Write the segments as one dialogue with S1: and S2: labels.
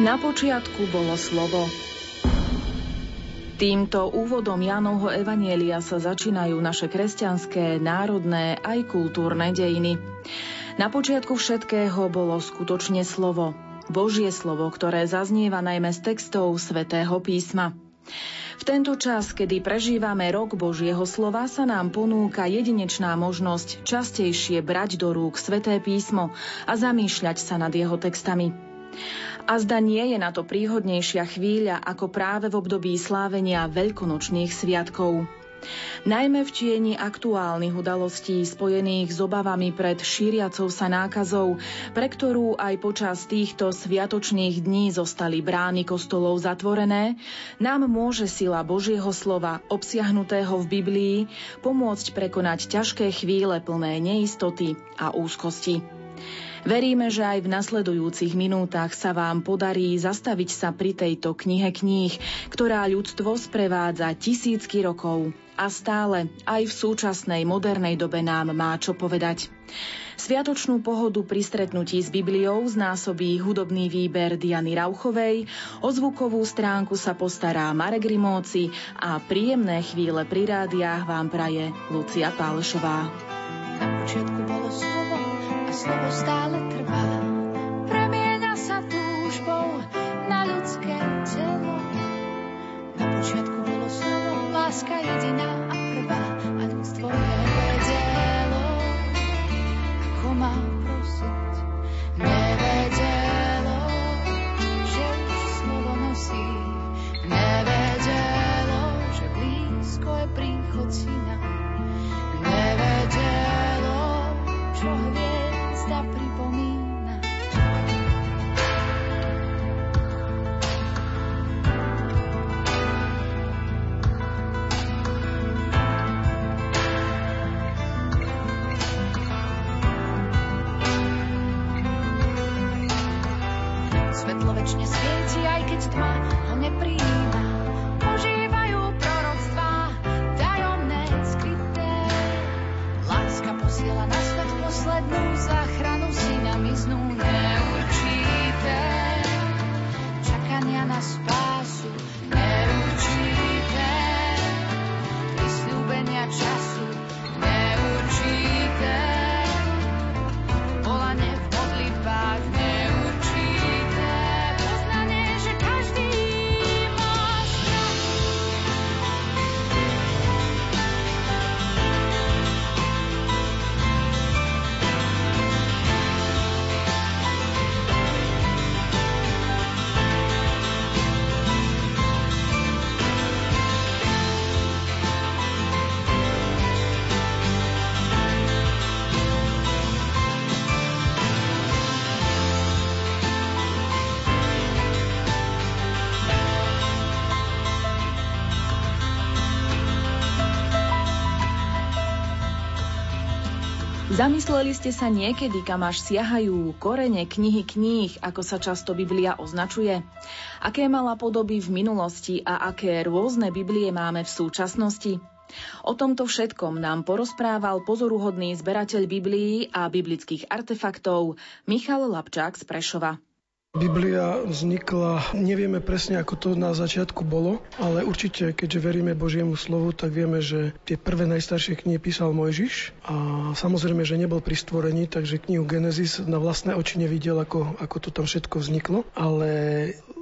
S1: Na počiatku bolo slovo. Týmto úvodom Jánovho Evanielia sa začínajú naše kresťanské, národné aj kultúrne dejiny. Na počiatku všetkého bolo skutočne slovo. Božie slovo, ktoré zaznieva najmä z textov svätého písma. V tento čas, kedy prežívame rok Božieho slova, sa nám ponúka jedinečná možnosť častejšie brať do rúk sväté písmo a zamýšľať sa nad jeho textami. A zda nie je na to príhodnejšia chvíľa ako práve v období slávenia veľkonočných sviatkov. Najmä v tieni aktuálnych udalostí spojených s obavami pred šíriacou sa nákazou, pre ktorú aj počas týchto sviatočných dní zostali brány kostolov zatvorené, nám môže sila Božieho slova, obsiahnutého v Biblii, pomôcť prekonať ťažké chvíle plné neistoty a úzkosti. Veríme, že aj v nasledujúcich minútach sa vám podarí zastaviť sa pri tejto knihe kníh, ktorá ľudstvo sprevádza tisícky rokov a stále aj v súčasnej modernej dobe nám má čo povedať. Sviatočnú pohodu pri stretnutí s Bibliou znásobí hudobný výber Diany Rauchovej, o zvukovú stránku sa postará Marek Rimóci a príjemné chvíle pri rádiách vám praje Lucia Pálešová.
S2: Na počiatku bolo slovo slovo stále trvá. Premieňa sa túžbou na ľudské telo. Na počiatku bolo slovo, láska jediná a Čakania na
S1: Zamysleli ste sa niekedy, kam až siahajú korene knihy kníh, ako sa často Biblia označuje? Aké mala podoby v minulosti a aké rôzne Biblie máme v súčasnosti? O tomto všetkom nám porozprával pozoruhodný zberateľ Biblií a biblických artefaktov Michal Lapčák z Prešova.
S3: Biblia vznikla, nevieme presne, ako to na začiatku bolo, ale určite, keďže veríme Božiemu slovu, tak vieme, že tie prvé najstaršie knihy písal Mojžiš a samozrejme, že nebol pri stvorení, takže knihu Genesis na vlastné oči nevidel, ako, ako to tam všetko vzniklo, ale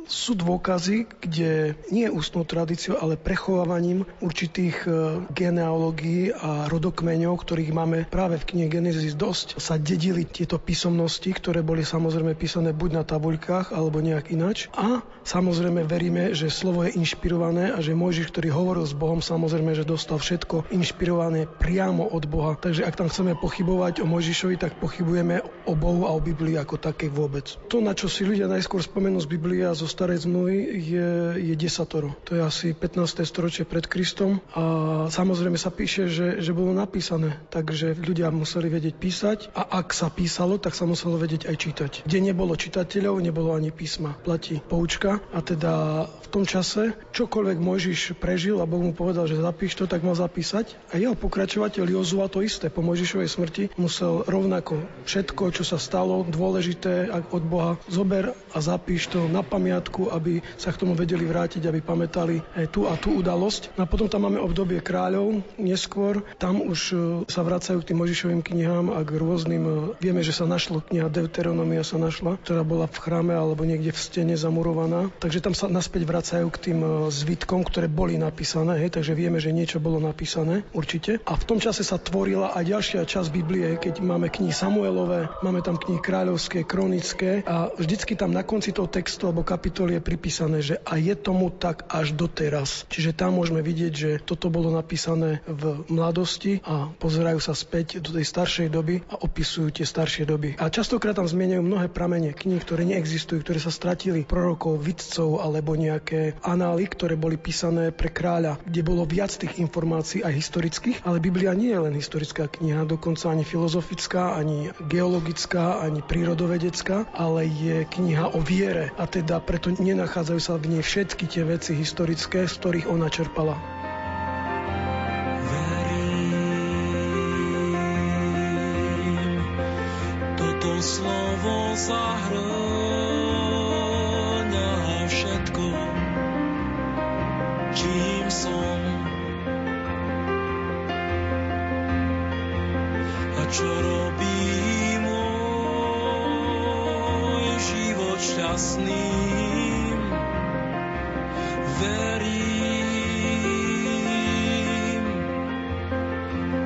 S3: sú dôkazy, kde nie ústnou tradíciou, ale prechovávaním určitých e, genealógií a rodokmeňov, ktorých máme práve v knihe Genesis dosť, sa dedili tieto písomnosti, ktoré boli samozrejme písané buď na tabuľkách, alebo nejak inač. A samozrejme veríme, že slovo je inšpirované a že Mojžiš, ktorý hovoril s Bohom, samozrejme, že dostal všetko inšpirované priamo od Boha. Takže ak tam chceme pochybovať o Mojžišovi, tak pochybujeme o Bohu a o Biblii ako také vôbec. To, na čo si ľudia najskôr spomenú z Biblie a zo starej zmluvy je, je desatoro. To je asi 15. storočie pred Kristom a samozrejme sa píše, že, že bolo napísané, takže ľudia museli vedieť písať a ak sa písalo, tak sa muselo vedieť aj čítať. Kde nebolo čitateľov, nebolo ani písma. Platí poučka a teda v tom čase čokoľvek Mojžiš prežil a Boh mu povedal, že zapíš to, tak mal zapísať. A jeho pokračovateľ Jozua to isté. Po Mojžišovej smrti musel rovnako všetko, čo sa stalo, dôležité od Boha, zober a zapíš to na pamiatku, aby sa k tomu vedeli vrátiť, aby pamätali aj tú a tú udalosť. No a potom tam máme obdobie kráľov, neskôr. Tam už e, sa vracajú k tým Mojžišovým knihám a k rôznym... E, vieme, že sa našlo kniha Deuteronomia sa našla, ktorá bola v chráme alebo niekde v stene zamurovaná. Takže tam sa naspäť vracajú k tým e, zvitkom, ktoré boli napísané, hej, takže vieme, že niečo bolo napísané, určite. A v tom čase sa tvorila aj ďalšia časť Biblie, keď máme knihy Samuelové, máme tam knihy kráľovské, kronické a vždycky tam na konci toho textu alebo kapitoly je pripísané, že a je tomu tak až doteraz. Čiže tam môžeme vidieť, že toto bolo napísané v mladosti a pozerajú sa späť do tej staršej doby a opisujú tie staršie doby. A častokrát tam zmieňajú mnohé pramene kníh, ktoré neexistujú, ktoré sa stratili prorokov, vidcov alebo nejaké anály, ktoré boli písané pre kráľa, kde bolo viac tých informácií aj historických, ale Biblia nie je len historická kniha, dokonca ani filozofická, ani geologická, ani prírodovedecká, ale je kniha o viere a teda preto nenachádzajú sa v nej všetky tie veci historické, z ktorých ona čerpala.
S4: slovo zahrňa čím som. A čo robí môj život šťastným, verím.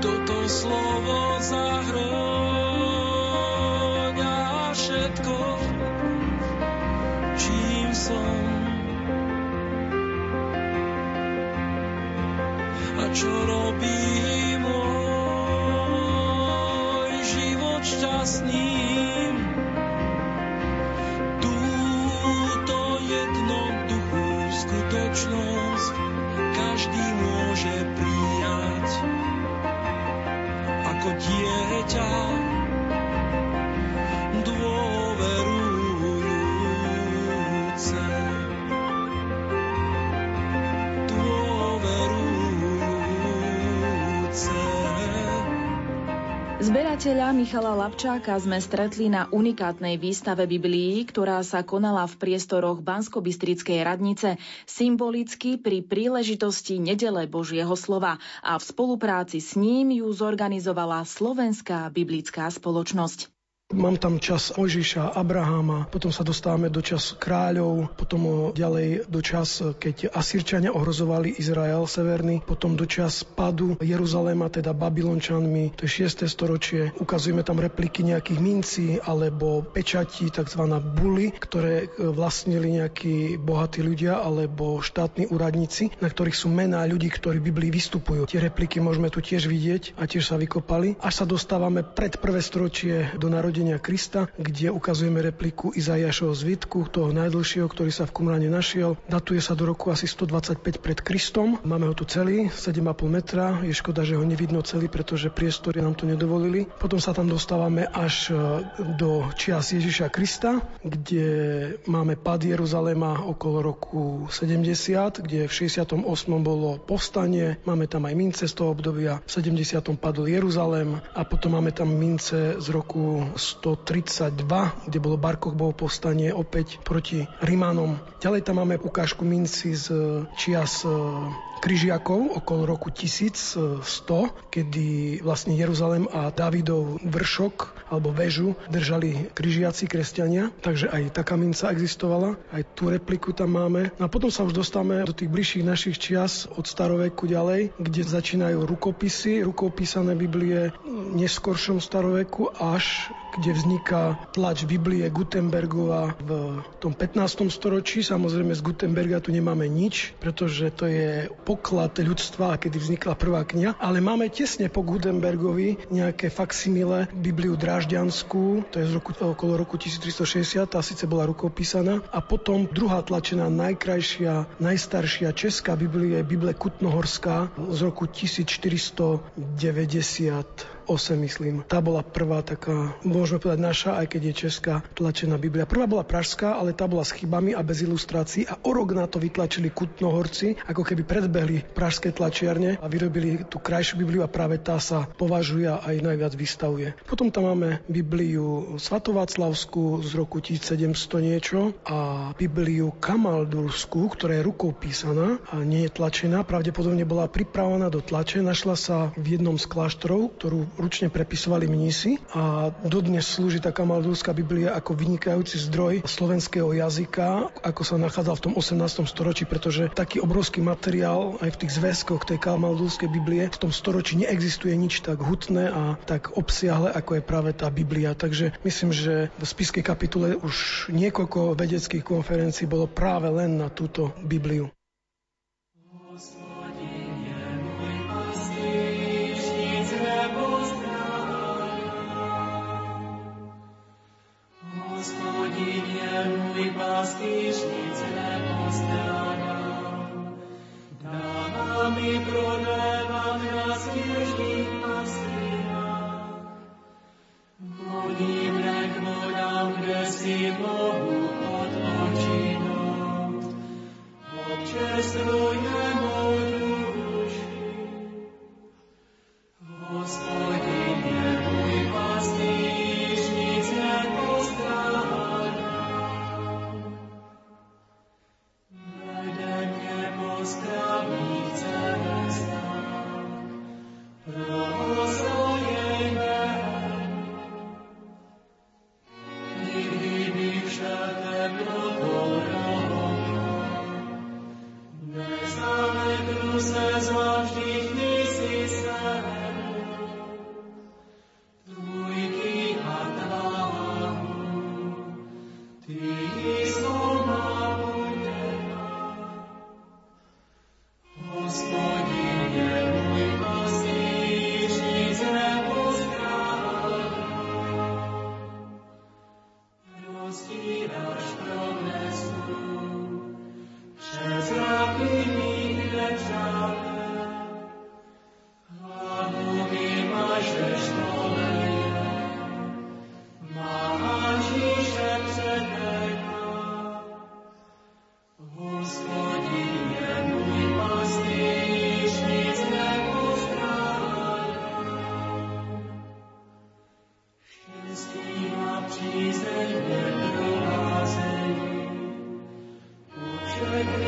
S4: Toto slovo zahrňa čo robí môj
S1: Zberateľa Michala Lapčáka sme stretli na unikátnej výstave Biblií, ktorá sa konala v priestoroch Banskobystrickej radnice symbolicky pri príležitosti Nedele Božieho slova a v spolupráci s ním ju zorganizovala Slovenská biblická spoločnosť.
S3: Mám tam čas Mojžiša, Abraháma, potom sa dostávame do čas kráľov, potom ďalej do čas, keď Asírčania ohrozovali Izrael severný, potom do čas padu Jeruzaléma, teda Babylončanmi, to je 6. storočie. Ukazujeme tam repliky nejakých mincí alebo pečatí, tzv. buly, ktoré e, vlastnili nejakí bohatí ľudia alebo štátni úradníci, na ktorých sú mená ľudí, ktorí v Biblii vystupujú. Tie repliky môžeme tu tiež vidieť a tiež sa vykopali. Až sa dostávame pred prvé storočie do narodenia narodenia Krista, kde ukazujeme repliku Izajašovho zvitku, toho najdlhšieho, ktorý sa v Kumrane našiel. Datuje sa do roku asi 125 pred Kristom. Máme ho tu celý, 7,5 metra. Je škoda, že ho nevidno celý, pretože priestory nám to nedovolili. Potom sa tam dostávame až e, do čias Ježiša Krista, kde máme pad Jeruzalema okolo roku 70, kde v 68. bolo povstanie. Máme tam aj mince z toho obdobia. V 70. padol Jeruzalem a potom máme tam mince z roku 132, kde bolo Barkoch bolo povstanie opäť proti Rimanom. Ďalej tam máme ukážku minci z čias križiakov okolo roku 1100, kedy vlastne Jeruzalem a Davidov vršok alebo väžu držali križiaci kresťania, takže aj taká minca existovala, aj tú repliku tam máme. No a potom sa už dostávame do tých bližších našich čias od staroveku ďalej, kde začínajú rukopisy, rukopísané Biblie v neskoršom staroveku až kde vzniká tlač Biblie Gutenbergova v tom 15. storočí. Samozrejme z Gutenberga tu nemáme nič, pretože to je poklad ľudstva, kedy vznikla prvá kniha, ale máme tesne po Gutenbergovi nejaké faksimile Bibliu Drážďanskú, to je z roku, okolo roku 1360, tá síce bola rukou písaná, a potom druhá tlačená, najkrajšia, najstaršia česká Biblia je Bible Kutnohorská z roku 1490 8, myslím. Tá bola prvá taká, môžeme povedať naša, aj keď je česká tlačená Biblia. Prvá bola pražská, ale tá bola s chybami a bez ilustrácií a o rok na to vytlačili Kutnohorci, ako keby predbehli pražské tlačiarne a vyrobili tú krajšiu Bibliu a práve tá sa považuje a aj najviac vystavuje. Potom tam máme Bibliu Svatováclavskú z roku 1700 niečo a Bibliu Kamaldurskú, ktorá je rukou písaná a nie je tlačená. Pravdepodobne bola pripravená do tlače. Našla sa v jednom z kláštorov, ktorú ručne prepisovali mnísi a dodnes slúži taká Maldúska Biblia ako vynikajúci zdroj slovenského jazyka, ako sa nachádzal v tom 18. storočí, pretože taký obrovský materiál aj v tých zväzkoch tej Kamaldúskej Biblie v tom storočí neexistuje nič tak hutné a tak obsiahle, ako je práve tá Biblia. Takže myslím, že v spiskej kapitule už niekoľko vedeckých konferencií bolo práve len na túto Bibliu. A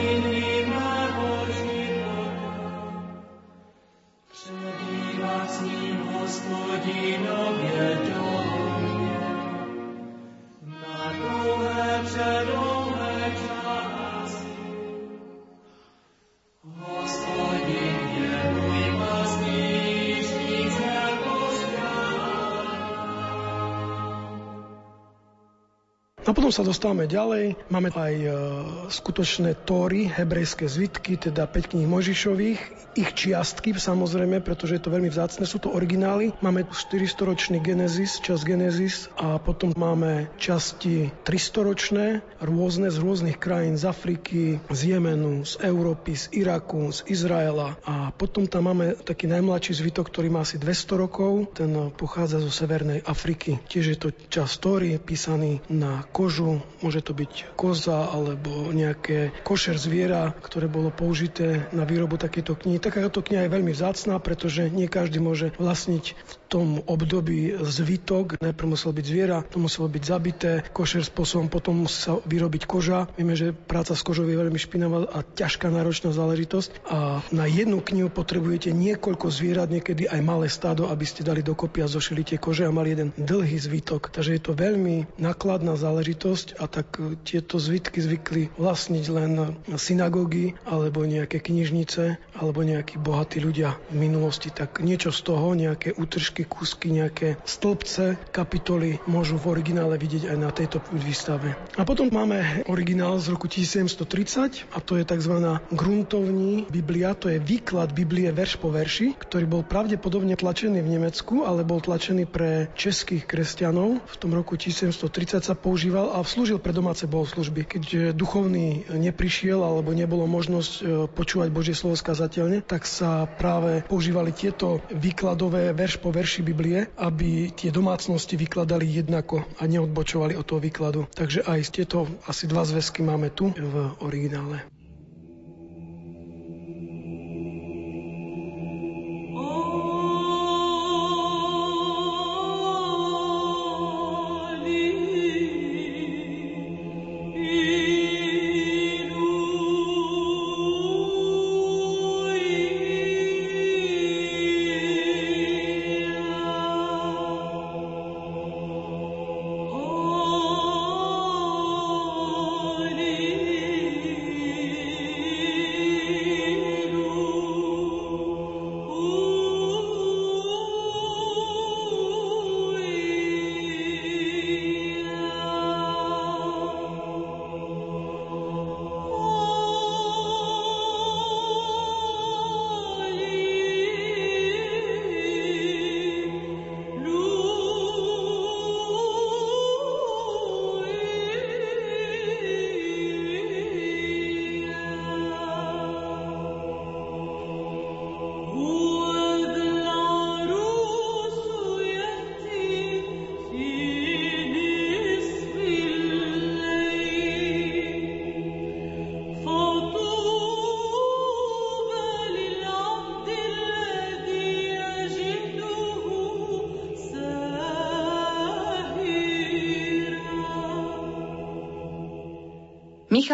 S3: potom sa dostávame ďalej. Máme aj e, skutočné tóry, hebrejské zvitky, teda 5 kníh Možišových, ich čiastky samozrejme, pretože je to veľmi vzácne, sú to originály. Máme 400-ročný Genesis, čas Genesis a potom máme časti 300-ročné, rôzne z rôznych krajín, z Afriky, z Jemenu, z Európy, z Iraku, z Izraela. A potom tam máme taký najmladší zvitok, ktorý má asi 200 rokov, ten pochádza zo Severnej Afriky. Tiež je to čas tóry, písaný na kožu, môže to byť koza alebo nejaké košer zviera, ktoré bolo použité na výrobu takéto knihy. Takáto kniha je veľmi vzácná, pretože nie každý môže vlastniť v tom období zvitok. Najprv musel byť zviera, to muselo byť zabité košer spôsobom, potom musel vyrobiť koža. Vieme, že práca s kožou je veľmi špinavá a ťažká náročná záležitosť a na jednu knihu potrebujete niekoľko zvierat, niekedy aj malé stádo, aby ste dali dokopy a zošili tie kože a mali jeden dlhý zvitok. Takže je to veľmi nákladná záležitosť záležitosť a tak e, tieto zvitky zvykli vlastniť len synagógy alebo nejaké knižnice alebo nejakí bohatí ľudia v minulosti. Tak niečo z toho, nejaké útržky kúsky, nejaké stĺpce, kapitoly môžu v originále vidieť aj na tejto výstave. A potom máme originál z roku 1730 a to je tzv. gruntovní Biblia, to je výklad Biblie verš po verši, ktorý bol pravdepodobne tlačený v Nemecku, ale bol tlačený pre českých kresťanov. V tom roku 1730 sa používal a slúžil pre domáce bohoslužby. Keď duchovný neprišiel alebo nebolo možnosť e, počúvať Božie slovo skazateľne, tak sa práve používali tieto výkladové verš po verši Biblie, aby tie domácnosti vykladali jednako a neodbočovali od toho výkladu. Takže aj tieto asi dva zväzky máme tu v originále.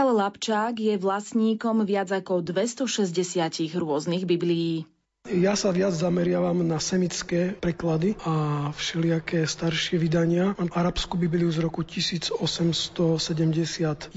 S1: Michal Lapčák je vlastníkom viac ako 260 rôznych biblií.
S3: Ja sa viac zameriavam na semické preklady a všelijaké staršie vydania. Mám arabskú Bibliu z roku 1871,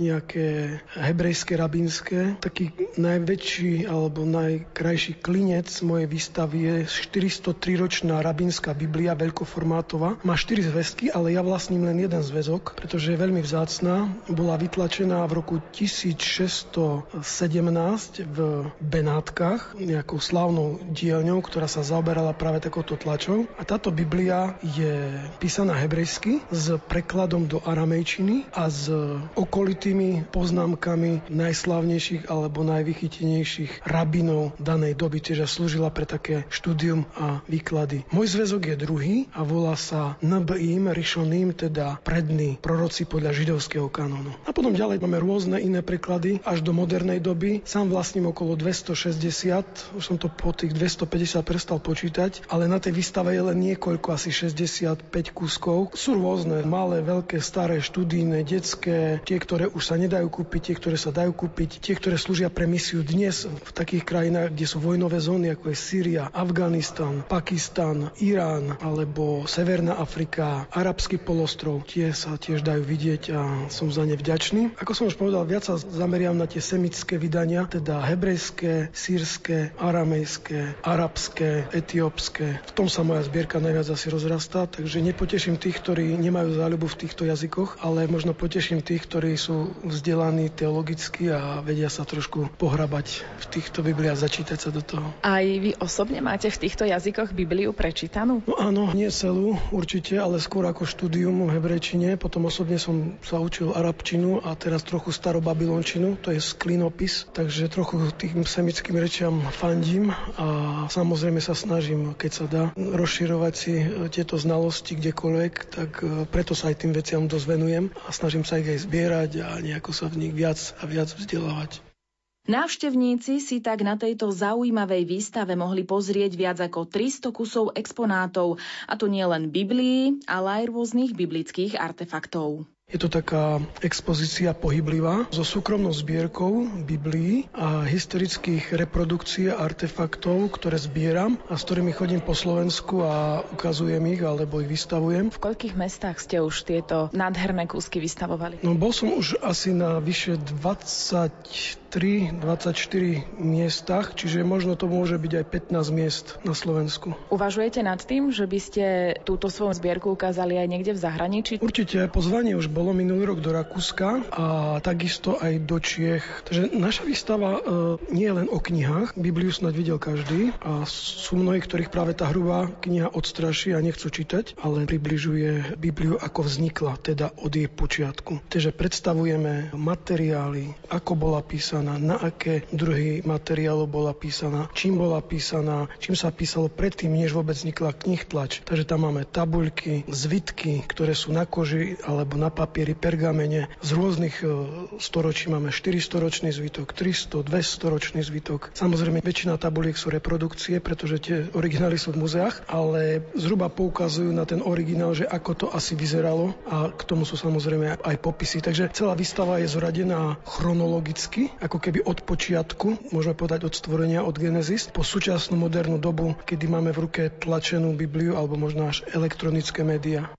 S3: nejaké hebrejské, rabínske. Taký najväčší alebo najkrajší klinec mojej výstavy je 403-ročná rabínska Biblia, veľkoformátová. Má 4 zväzky, ale ja vlastním len jeden zväzok, pretože je veľmi vzácná. Bola vytlačená v roku 1617 v Benátkach, nejakou slávnou dielňou, ktorá sa zaoberala práve takouto tlačou. A táto Biblia je písaná hebrejsky s prekladom do aramejčiny a s okolitými poznámkami najslávnejších alebo najvychytenejších rabinov danej doby, čiže slúžila pre také štúdium a výklady. Môj zväzok je druhý a volá sa Nbim Rishonim, teda prední proroci podľa židovského kanónu. A potom ďalej máme rôzne iné preklady až do modernej doby. Sám vlastním okolo 260, už som to po tých 250 prestal počítať, ale na tej výstave je len niekoľko, asi 65 kúskov. Sú rôzne, malé, veľké, staré, študijné, detské, tie, ktoré už sa nedajú kúpiť, tie, ktoré sa dajú kúpiť, tie, ktoré slúžia pre misiu dnes v takých krajinách, kde sú vojnové zóny, ako je Sýria, Afganistan, Pakistan, Irán alebo Severná Afrika, Arabský polostrov. Tie sa tiež dajú vidieť a som za ne vďačný. Ako som už povedal, viac sa zameriam na tie semické vydania, teda hebrejské, sírske, aramejské, arabské, etiópske. V tom sa moja zbierka najviac asi rozrastá, takže nepoteším tých, ktorí nemajú záľubu v týchto jazykoch, ale možno poteším tých, ktorí sú vzdelaní teologicky a vedia sa trošku pohrabať v týchto Bibliách, začítať sa do toho.
S1: Aj vy osobne máte v týchto jazykoch Bibliu prečítanú?
S3: No áno, nie celú určite, ale skôr ako štúdium v hebrejčine. Potom osobne som sa učil arabčinu a teraz trochu starobabilončinu, to je sklinopis, takže trochu tým semickým rečiam fan fandím a samozrejme sa snažím, keď sa dá, rozširovať si e, tieto znalosti kdekoľvek, tak e, preto sa aj tým veciam dosť venujem a snažím sa ich aj zbierať a nejako sa v nich viac a viac vzdelávať.
S1: Návštevníci si tak na tejto zaujímavej výstave mohli pozrieť viac ako 300 kusov exponátov, a to nie len Biblii, ale aj rôznych biblických artefaktov.
S3: Je to taká expozícia pohyblivá so súkromnou zbierkou Biblií a historických reprodukcií a artefaktov, ktoré zbieram a s ktorými chodím po Slovensku a ukazujem ich alebo ich vystavujem.
S1: V koľkých mestách ste už tieto nádherné kúsky vystavovali?
S3: No bol som už asi na vyše 23 23, 24 miestach, čiže možno to môže byť aj 15 miest na Slovensku.
S1: Uvažujete nad tým, že by ste túto svoju zbierku ukázali aj niekde v zahraničí?
S3: Určite pozvanie už bolo minulý rok do Rakúska a takisto aj do Čiech. Takže naša výstava e, nie je len o knihách. Bibliu snad videl každý a sú mnohí, ktorých práve tá hrubá kniha odstraší a nechcú čítať, ale približuje Bibliu ako vznikla, teda od jej počiatku. Takže predstavujeme materiály, ako bola písaná, na aké druhy materiálov bola písaná, čím bola písaná, čím sa písalo predtým, než vôbec vznikla knih tlač. Takže tam máme tabuľky, zvitky, ktoré sú na koži alebo na papieri, pergamene. Z rôznych e, storočí máme 400-ročný zvitok, 300, 200-ročný zvitok. Samozrejme, väčšina tabuliek sú reprodukcie, pretože tie originály sú v muzeách, ale zhruba poukazujú na ten originál, že ako to asi vyzeralo a k tomu sú samozrejme aj popisy. Takže celá výstava je zoradená chronologicky, ako keby od počiatku, môžeme povedať od stvorenia, od Genesis, po súčasnú modernú dobu, kedy máme v ruke tlačenú Bibliu alebo možno až elektronické médiá.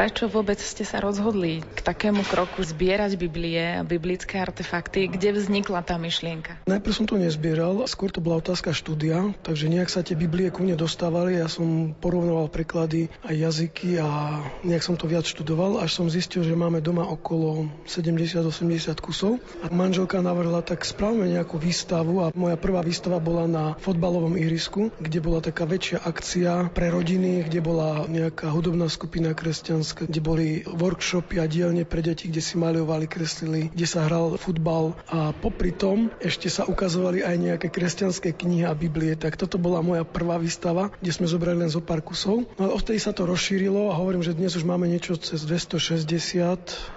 S1: Prečo vôbec ste sa rozhodli k takému kroku zbierať Biblie a biblické artefakty? Kde vznikla tá myšlienka?
S3: Najprv som to nezbieral, skôr to bola otázka štúdia, takže nejak sa tie Biblie ku mne dostávali, ja som porovnoval preklady aj jazyky a nejak som to viac študoval, až som zistil, že máme doma okolo 70-80 kusov a manželka navrhla, tak spravme nejakú výstavu a moja prvá výstava bola na fotbalovom ihrisku, kde bola taká väčšia akcia pre rodiny, kde bola nejaká hudobná skupina kresťanská Slovenska, kde boli workshopy a dielne pre deti, kde si maľovali, kreslili, kde sa hral futbal a popri tom ešte sa ukazovali aj nejaké kresťanské knihy a Biblie. Tak toto bola moja prvá výstava, kde sme zobrali len zo pár kusov. No a odtedy sa to rozšírilo a hovorím, že dnes už máme niečo cez 260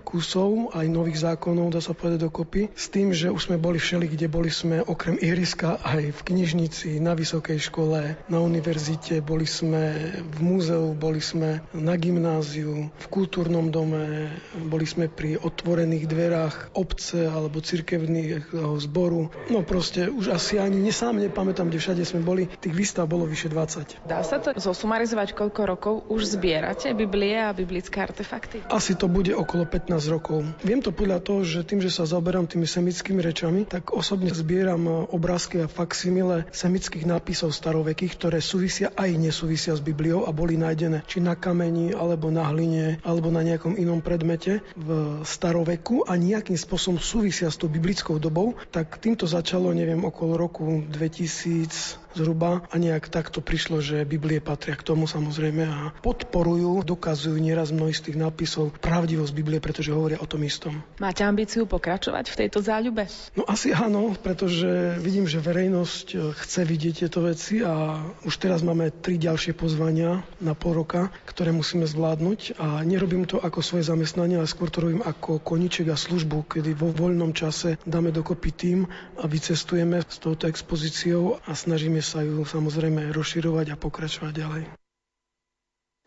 S3: kusov, aj nových zákonov, dá sa povedať dokopy, s tým, že už sme boli všeli, kde boli sme okrem ihriska aj v knižnici, na vysokej škole, na univerzite, boli sme v múzeu, boli sme na gymnáziu, v kultúrnom dome, boli sme pri otvorených dverách obce alebo cirkevného zboru. No proste už asi ani nesám nepamätám, kde všade sme boli. Tých výstav bolo vyše 20.
S1: Dá sa to zosumarizovať, koľko rokov už zbierate Biblie a biblické artefakty?
S3: Asi to bude okolo 15 rokov. Viem to podľa toho, že tým, že sa zaoberám tými semickými rečami, tak osobne zbieram obrázky a faksimile semických nápisov starovekých, ktoré súvisia aj nesúvisia s Bibliou a boli nájdené či na kameni alebo na hline hlíne alebo na nejakom inom predmete v staroveku a nejakým spôsobom súvisia s tou biblickou dobou, tak týmto začalo, neviem, okolo roku 2000 zhruba a nejak takto prišlo, že Biblie patria k tomu samozrejme a podporujú, dokazujú nieraz mnohí z tých nápisov pravdivosť Biblie, pretože hovoria o tom istom.
S1: Máte ambíciu pokračovať v tejto záľube?
S3: No asi áno, pretože vidím, že verejnosť e, chce vidieť tieto veci a už teraz máme tri ďalšie pozvania na pol roka, ktoré musíme zvládnuť a nerobím to ako svoje zamestnanie, ale skôr to robím ako koniček a službu, kedy vo voľnom čase dáme dokopy tým a vycestujeme s touto expozíciou a snažíme sa ju samozrejme rozširovať a pokračovať ďalej.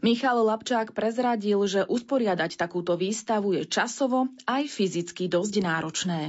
S1: Michal Lapčák prezradil, že usporiadať takúto výstavu je časovo aj fyzicky dosť náročné.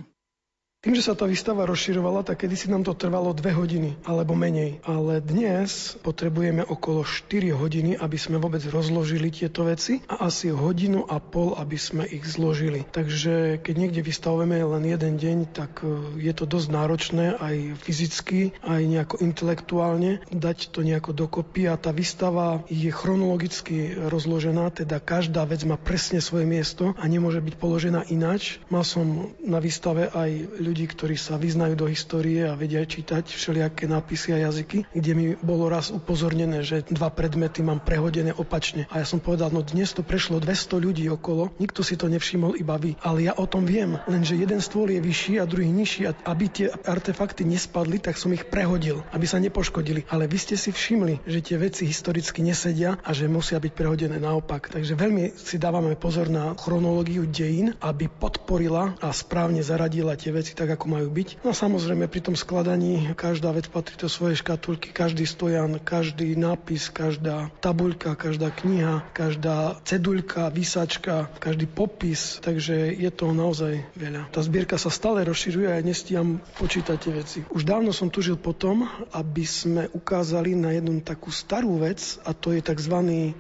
S3: Tým, že sa tá výstava rozširovala, tak kedysi nám to trvalo dve hodiny alebo menej. Ale dnes potrebujeme okolo 4 hodiny, aby sme vôbec rozložili tieto veci a asi hodinu a pol, aby sme ich zložili. Takže keď niekde vystavujeme len jeden deň, tak e, je to dosť náročné aj fyzicky, aj nejako intelektuálne dať to nejako dokopy a tá výstava je chronologicky rozložená, teda každá vec má presne svoje miesto a nemôže byť položená ináč. Mal som na výstave aj ľudí, ktorí sa vyznajú do histórie a vedia čítať všelijaké nápisy a jazyky, kde mi bolo raz upozornené, že dva predmety mám prehodené opačne. A ja som povedal, no dnes to prešlo 200 ľudí okolo, nikto si to nevšimol, iba vy. Ale ja o tom viem, lenže jeden stôl je vyšší a druhý nižší a aby tie artefakty nespadli, tak som ich prehodil, aby sa nepoškodili. Ale vy ste si všimli, že tie veci historicky nesedia a že musia byť prehodené naopak. Takže veľmi si dávame pozor na chronológiu dejín, aby podporila a správne zaradila tie veci tak, ako majú byť. No samozrejme pri tom skladaní každá vec patrí do svojej škatulky, každý stojan, každý nápis, každá tabuľka, každá kniha, každá ceduľka, vysačka, každý popis, takže je toho naozaj veľa. Tá zbierka sa stále rozširuje a ja nestíham počítať tie veci. Už dávno som tužil potom, aby sme ukázali na jednu takú starú vec a to je tzv.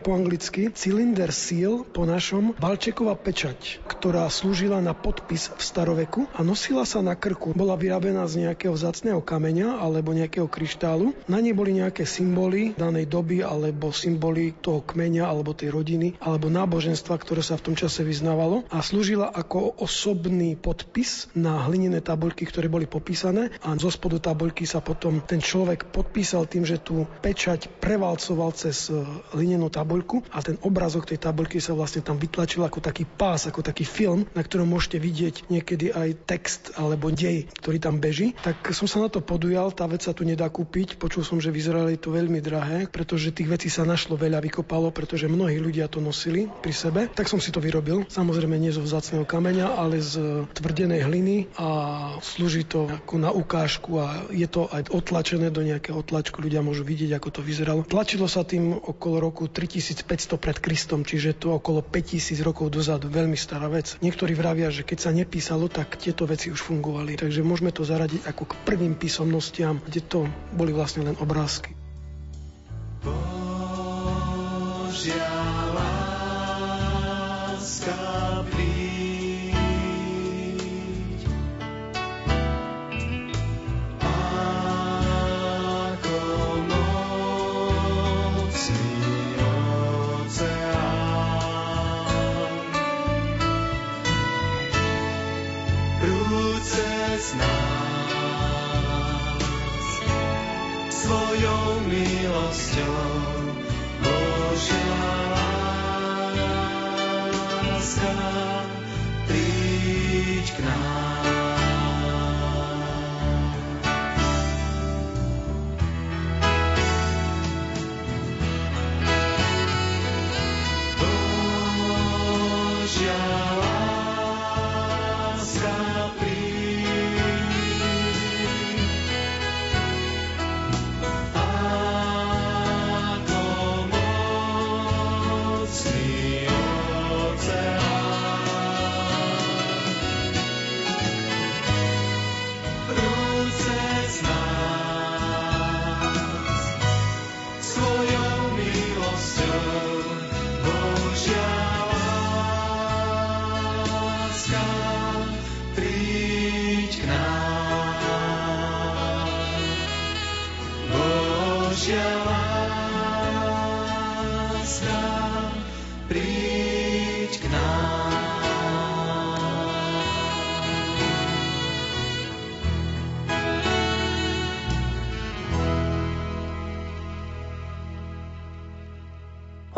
S3: po anglicky cylinder seal po našom Balčeková pečať, ktorá slúžila na podpis v staroveku a nosila sa na krku bola vyrábená z nejakého vzácného kameňa alebo nejakého kryštálu. Na nej boli nejaké symboly danej doby alebo symboly toho kmeňa alebo tej rodiny alebo náboženstva, ktoré sa v tom čase vyznávalo a slúžila ako osobný podpis na hlinené tabuľky, ktoré boli popísané a zo spodu tabuľky sa potom ten človek podpísal tým, že tú pečať prevalcoval cez e, hlinenú tabuľku a ten obrazok tej tabuľky sa vlastne tam vytlačil ako taký pás, ako taký film, na ktorom môžete vidieť niekedy aj text ale alebo dej, ktorý tam beží, tak som sa na to podujal, tá vec sa tu nedá kúpiť, počul som, že v Izraeli to veľmi drahé, pretože tých vecí sa našlo veľa, vykopalo, pretože mnohí ľudia to nosili pri sebe, tak som si to vyrobil. Samozrejme nie zo vzácného kameňa, ale z tvrdenej hliny a slúži to ako na ukážku a je to aj otlačené do nejakého otlačku, ľudia môžu vidieť, ako to vyzeralo. Tlačilo sa tým okolo roku 3500 pred Kristom, čiže to okolo 5000 rokov dozadu, veľmi stará vec. Niektorí vravia, že keď sa nepísalo, tak tieto veci už fungujú fungovali. Takže môžeme to zaradiť ako k prvým písomnostiam, kde to boli vlastne len obrázky. Božia láska svojou milosťou. Božia láska, príď k nám.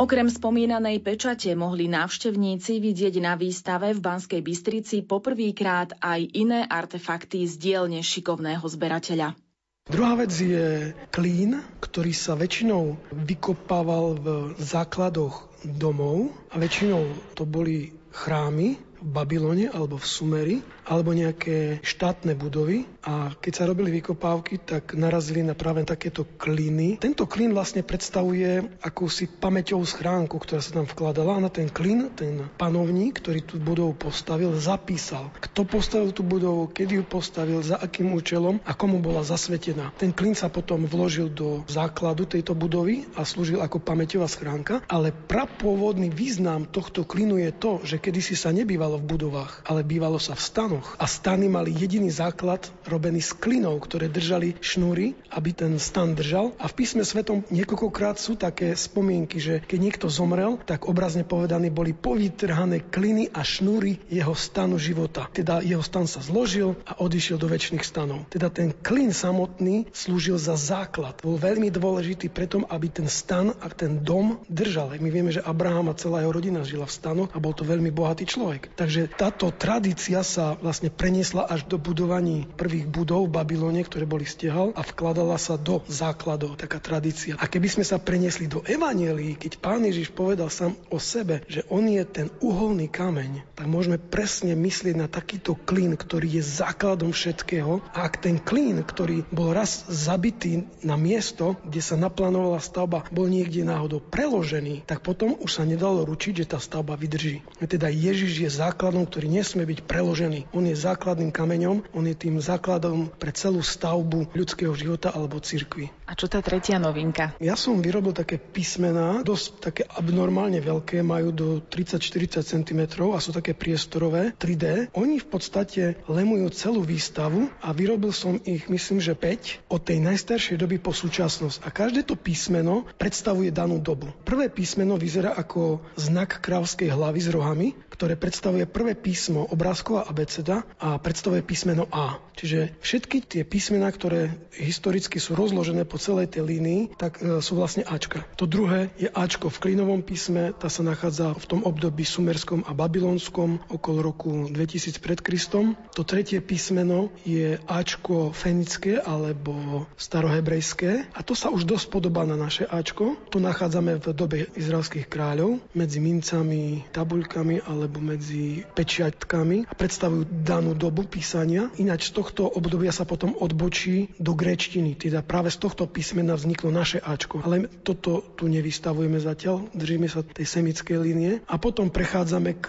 S1: Okrem spomínanej pečate mohli návštevníci vidieť na výstave v Banskej Bystrici poprvýkrát aj iné artefakty z dielne šikovného zberateľa.
S3: Druhá vec je klín, ktorý sa väčšinou vykopával v základoch domov a väčšinou to boli chrámy v Babylone alebo v Sumeri alebo nejaké štátne budovy a keď sa robili vykopávky, tak narazili na práve takéto kliny. Tento klin vlastne predstavuje akúsi pamäťovú schránku, ktorá sa tam vkladala a na ten klin ten panovník, ktorý tú budovu postavil, zapísal, kto postavil tú budovu, kedy ju postavil, za akým účelom a komu bola zasvetená. Ten klin sa potom vložil do základu tejto budovy a slúžil ako pamäťová schránka, ale prapôvodný význam tohto klinu je to, že kedysi sa nebývalo v budovách, ale bývalo sa v stanoch stanoch. A stany mali jediný základ robený z klinov, ktoré držali šnúry, aby ten stan držal. A v písme svetom niekoľkokrát sú také spomienky, že keď niekto zomrel, tak obrazne povedané boli povytrhané kliny a šnúry jeho stanu života. Teda jeho stan sa zložil a odišiel do väčšných stanov. Teda ten klin samotný slúžil za základ. Bol veľmi dôležitý preto, aby ten stan a ten dom držal. My vieme, že Abraham a celá jeho rodina žila v stanoch a bol to veľmi bohatý človek. Takže táto tradícia sa vlastne preniesla až do budovaní prvých budov v Babylone, ktoré boli stehal a vkladala sa do základov, taká tradícia. A keby sme sa preniesli do Evanielii, keď pán Ježiš povedal sám o sebe, že on je ten uholný kameň, tak môžeme presne myslieť na takýto klín, ktorý je základom všetkého. A ak ten klín, ktorý bol raz zabitý na miesto, kde sa naplánovala stavba, bol niekde náhodou preložený, tak potom už sa nedalo ručiť, že tá stavba vydrží. Teda Ježiš je základom, ktorý nesmie byť preložený. On je základným kameňom, on je tým základom pre celú stavbu ľudského života alebo cirkvi.
S1: A čo tá tretia novinka?
S3: Ja som vyrobil také písmená, dosť také abnormálne veľké, majú do 30-40 cm a sú také priestorové, 3D. Oni v podstate lemujú celú výstavu a vyrobil som ich, myslím, že 5 od tej najstaršej doby po súčasnosť. A každé to písmeno predstavuje danú dobu. Prvé písmeno vyzerá ako znak kráľskej hlavy s rohami, ktoré predstavuje prvé písmo obrázková abeceda a predstavuje písmeno A. Čiže všetky tie písmená, ktoré historicky sú rozložené po celej tej línii, tak e, sú vlastne Ačka. To druhé je Ačko v klinovom písme, tá sa nachádza v tom období sumerskom a babylonskom okolo roku 2000 pred Kristom. To tretie písmeno je Ačko fenické alebo starohebrejské a to sa už dosť podobá na naše Ačko. To nachádzame v dobe izraelských kráľov medzi mincami, tabuľkami ale alebo medzi pečiatkami a predstavujú danú dobu písania. Ináč z tohto obdobia sa potom odbočí do gréčtiny, teda práve z tohto písmena vzniklo naše Ačko. Ale toto tu nevystavujeme zatiaľ, držíme sa tej semickej línie a potom prechádzame k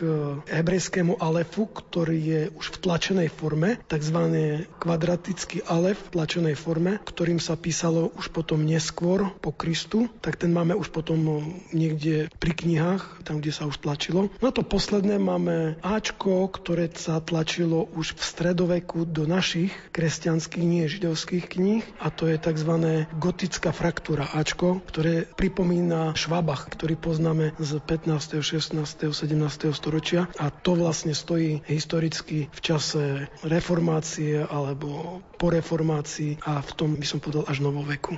S3: hebrejskému alefu, ktorý je už v tlačenej forme, tzv. kvadratický alef v tlačenej forme, ktorým sa písalo už potom neskôr po Kristu, tak ten máme už potom niekde pri knihách, tam, kde sa už tlačilo. No a to posledné máme Ačko, ktoré sa tlačilo už v stredoveku do našich kresťanských, nie židovských kníh a to je tzv. gotická fraktúra Ačko, ktoré pripomína Švabach, ktorý poznáme z 15., 16., 17. storočia a to vlastne stojí historicky v čase reformácie alebo po reformácii a v tom by som povedal až novoveku.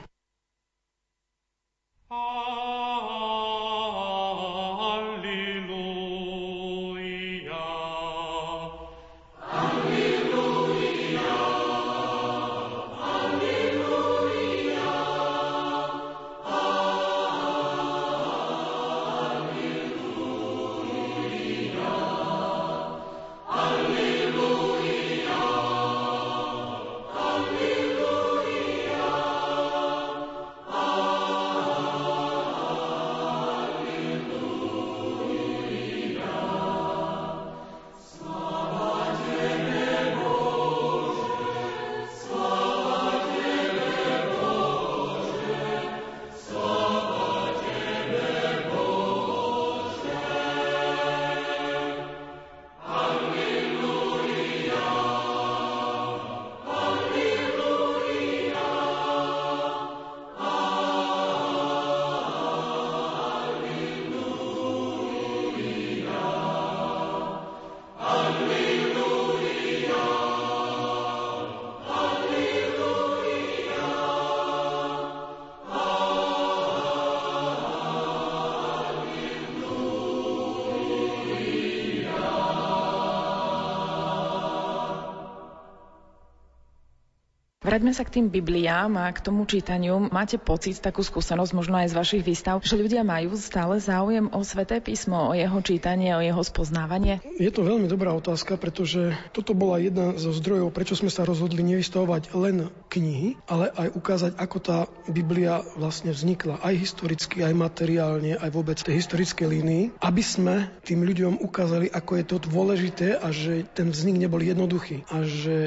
S1: Vráťme sa k tým Bibliám a k tomu čítaniu. Máte pocit, takú skúsenosť možno aj z vašich výstav, že ľudia majú stále záujem o sveté písmo, o jeho čítanie, o jeho spoznávanie?
S3: Je to veľmi dobrá otázka, pretože toto bola jedna zo zdrojov, prečo sme sa rozhodli nevystavovať len knihy, ale aj ukázať, ako tá Biblia vlastne vznikla, aj historicky, aj materiálne, aj vôbec tej historickej línii, aby sme tým ľuďom ukázali, ako je to dôležité a že ten vznik nebol jednoduchý a že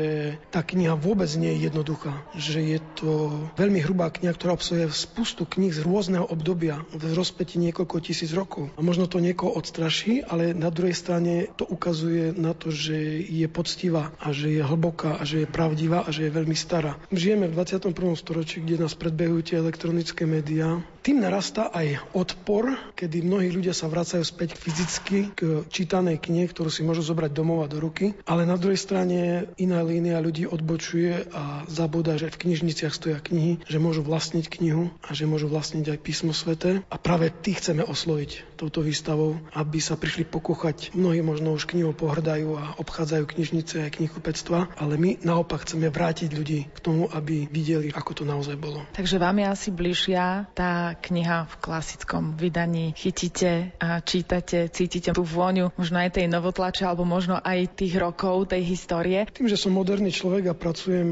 S3: tá kniha vôbec nie je jednoduchá že je to veľmi hrubá kniha, ktorá obsahuje spustu kníh z rôzneho obdobia, v rozpeti niekoľko tisíc rokov. A možno to niekoho odstraší, ale na druhej strane to ukazuje na to, že je poctivá a že je hlboká a že je pravdivá a že je veľmi stará. Žijeme v 21. storočí, kde nás predbehujú tie elektronické médiá. Tým narastá aj odpor, kedy mnohí ľudia sa vracajú späť fyzicky k čítanej knihe, ktorú si môžu zobrať domov a do ruky, ale na druhej strane iná línia ľudí odbočuje a zabúda, že v knižniciach stoja knihy, že môžu vlastniť knihu a že môžu vlastniť aj písmo svete. A práve tí chceme osloviť touto výstavou, aby sa prišli pokúchať. Mnohí možno už knihou pohrdajú a obchádzajú knižnice aj knihkupectva, ale my naopak chceme vrátiť ľudí k tomu, aby videli, ako to naozaj bolo.
S1: Takže vám je asi bližšia tá kniha v klasickom vydaní. Chytíte a čítate, cítite tú vôňu možno aj tej novotlače alebo možno aj tých rokov, tej histórie.
S3: Tým, že som moderný človek a pracujem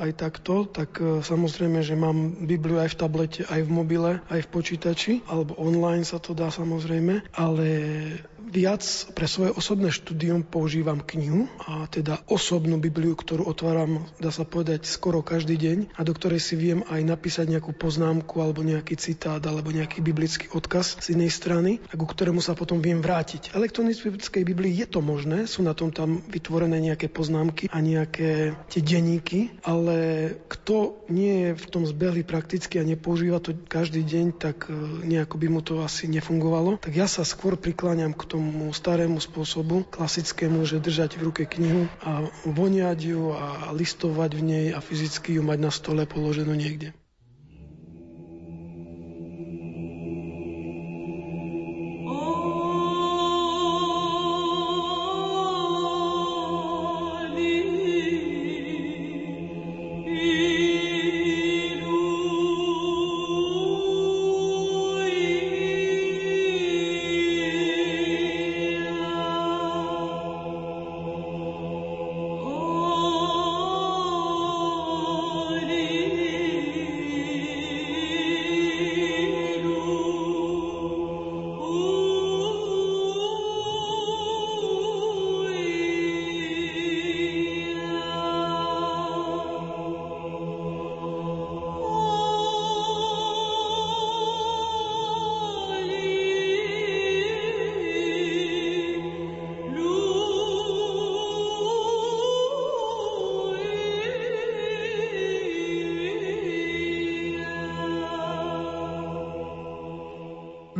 S3: aj takto, tak e, samozrejme, že mám Bibliu aj v tablete, aj v mobile, aj v počítači, alebo online sa to dá samozrejme, ale viac pre svoje osobné štúdium používam knihu a teda osobnú Bibliu, ktorú otváram, dá sa povedať, skoro každý deň a do ktorej si viem aj napísať nejakú poznámku alebo nejaký citát alebo nejaký biblický odkaz z inej strany a ku ktorému sa potom viem vrátiť. V elektronickej Biblii je to možné, sú na tom tam vytvorené nejaké poznámky a nejaké tie denníky, ale kto nie je v tom zbehli prakticky a nepoužíva to každý deň, tak e, nejako by mu to asi nefungovalo. Tak ja sa skôr prikláňam k tomu tomu starému spôsobu, klasickému, že držať v ruke knihu a voniať ju a listovať v nej a fyzicky ju mať na stole položenú niekde.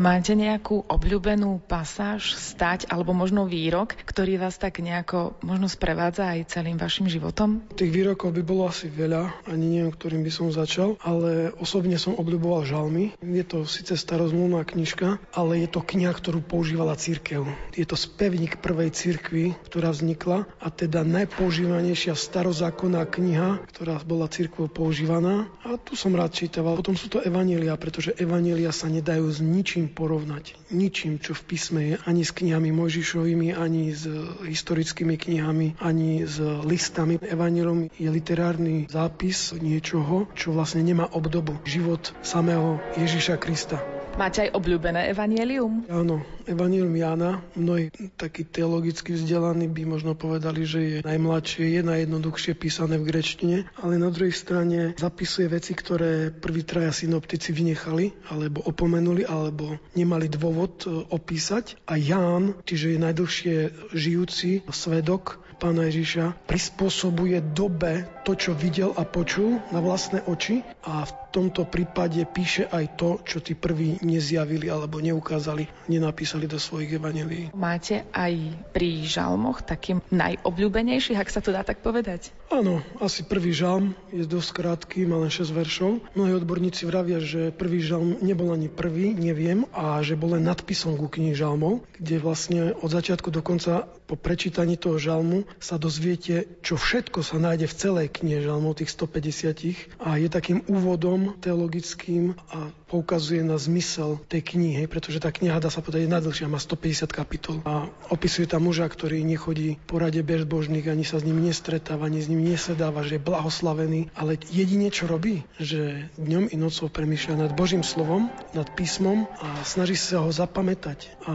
S1: Máte nejakú obľúbenú pasáž, stať alebo možno výrok, ktorý vás tak nejako možno sprevádza aj celým vašim životom?
S3: Tých výrokov by bolo asi veľa, ani neviem, ktorým by som začal, ale osobne som obľúboval žalmy. Je to síce starozmluvná knižka, ale je to kniha, ktorú používala církev. Je to spevník prvej cirkvi, ktorá vznikla a teda najpoužívanejšia starozákonná kniha, ktorá bola církvou používaná. A tu som rád čítaval. Potom sú to evanília, pretože evanília sa nedajú s ničím porovnať ničím, čo v písme je, ani s knihami Mojžišovými, ani s historickými knihami, ani s listami. Evangelom je literárny zápis niečoho, čo vlastne nemá obdobu. Život samého Ježiša Krista.
S1: Máte aj obľúbené evanielium?
S3: Áno, evanielium Jána. Mnohí takí teologicky vzdelaní by možno povedali, že je najmladšie, je najjednoduchšie písané v grečtine, ale na druhej strane zapisuje veci, ktoré prví traja synoptici vynechali, alebo opomenuli, alebo nemali dôvod e, opísať. A Ján, čiže je najdlhšie žijúci svedok, pána Ježiša prispôsobuje dobe to, čo videl a počul na vlastné oči a v tomto prípade píše aj to, čo tí prví nezjavili alebo neukázali, nenapísali do svojich evanelií.
S1: Máte aj pri žalmoch taký najobľúbenejší, ak sa to dá tak povedať?
S3: Áno, asi prvý žalm je dosť krátky, má len 6 veršov. Mnohí odborníci vravia, že prvý žalm nebol ani prvý, neviem, a že bol len nadpisom ku knihy žalmov, kde vlastne od začiatku do konca po prečítaní toho žalmu sa dozviete, čo všetko sa nájde v celej knihe žalmov, tých 150 a je takým úvodom teologickým a poukazuje na zmysel tej knihy, pretože tá kniha dá sa povedať najdlhšia, má 150 kapitol a opisuje tam muža, ktorý nechodí po rade bezbožných, ani sa s nimi nestretáva, ani s nimi nesedáva, že je blahoslavený, ale jedine čo robí, že dňom i nocou premýšľa nad Božím slovom, nad písmom a snaží sa ho zapamätať. A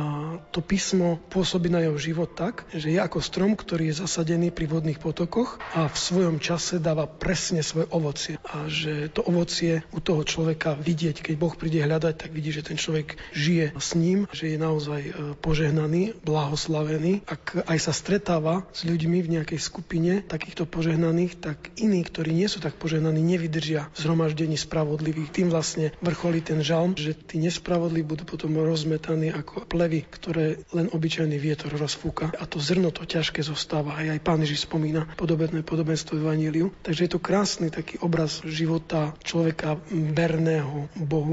S3: to písmo pôsobí na jeho život tak, že je ako strom, ktorý je zasadený pri vodných potokoch a v svojom čase dáva presne svoje ovocie. A že to ovocie u toho človeka vidieť, keď Boh príde hľadať, tak vidí, že ten človek žije s ním, že je naozaj e, požehnaný, blahoslavený. Ak aj sa stretáva s ľuďmi v nejakej skupine takýchto požehnaných, tak iní, ktorí nie sú tak požehnaní, nevydržia v zhromaždení spravodlivých. Tým vlastne vrcholí ten žalm, že tí nespravodliví budú potom rozmetaní ako plevy, ktoré len obyčajný vietor rozfúka. A to zrno to ťažké zostáva. Aj, aj pán Ježiš spomína podobné podobenstvo Evaníliu. Takže je to krásny taký obraz života človeka berného Bohu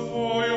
S1: aké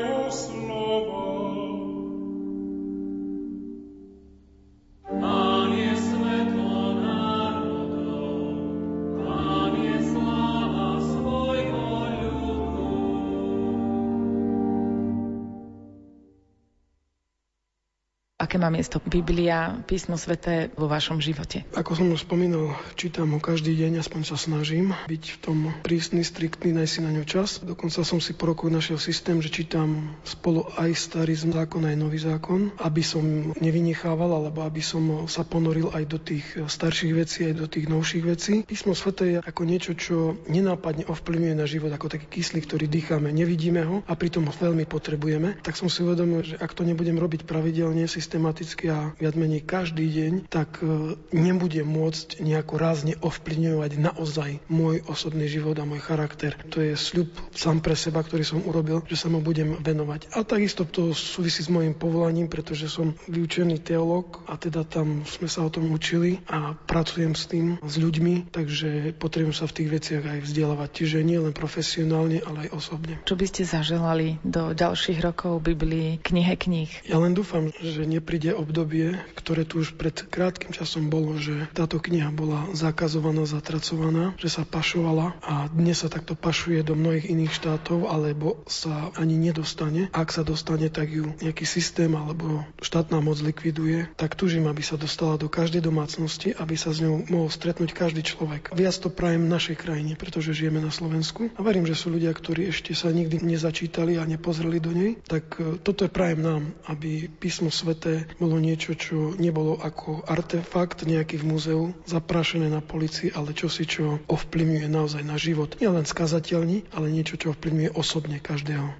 S1: má miesto Biblia, písmo sveté vo vašom živote?
S3: Ako som už spomínal, čítam ho každý deň, aspoň sa snažím byť v tom prísny, striktný, nájsť si na ňo čas. Dokonca som si po roku našiel systém, že čítam spolu aj starý zákon, aj nový zákon, aby som nevynechával, alebo aby som sa ponoril aj do tých starších vecí, aj do tých novších vecí. Písmo sveté je ako niečo, čo nenápadne ovplyvňuje na život, ako taký kyslík, ktorý dýchame. Nevidíme ho a pritom ho veľmi potrebujeme. Tak som si uvedomil, že ak to nebudem robiť pravidelne, systém systematicky a viac menej každý deň, tak e, nebude môcť nejako rázne ovplyvňovať naozaj môj osobný život a môj charakter. To je sľub sám pre seba, ktorý som urobil, že sa mu budem venovať. A takisto to súvisí s môjim povolaním, pretože som vyučený teológ a teda tam sme sa o tom učili a pracujem s tým, s ľuďmi, takže potrebujem sa v tých veciach aj vzdelávať. Čiže nie len profesionálne, ale aj osobne.
S1: Čo by ste zaželali do ďalších rokov Biblii, knihe kníh?
S3: Ja len dúfam, že nepri príde obdobie, ktoré tu už pred krátkým časom bolo, že táto kniha bola zakazovaná, zatracovaná, že sa pašovala a dnes sa takto pašuje do mnohých iných štátov, alebo sa ani nedostane. Ak sa dostane, tak ju nejaký systém alebo štátna moc likviduje, tak tužím, aby sa dostala do každej domácnosti, aby sa s ňou mohol stretnúť každý človek. Viac to prajem našej krajine, pretože žijeme na Slovensku a verím, že sú ľudia, ktorí ešte sa nikdy nezačítali a nepozreli do nej, tak e, toto je prajem nám, aby písmo sveté bolo niečo, čo nebolo ako artefakt nejaký v múzeu, zaprášené na policii, ale čosi, čo ovplyvňuje naozaj na život. Nielen skazateľní, ale niečo, čo ovplyvňuje osobne každého.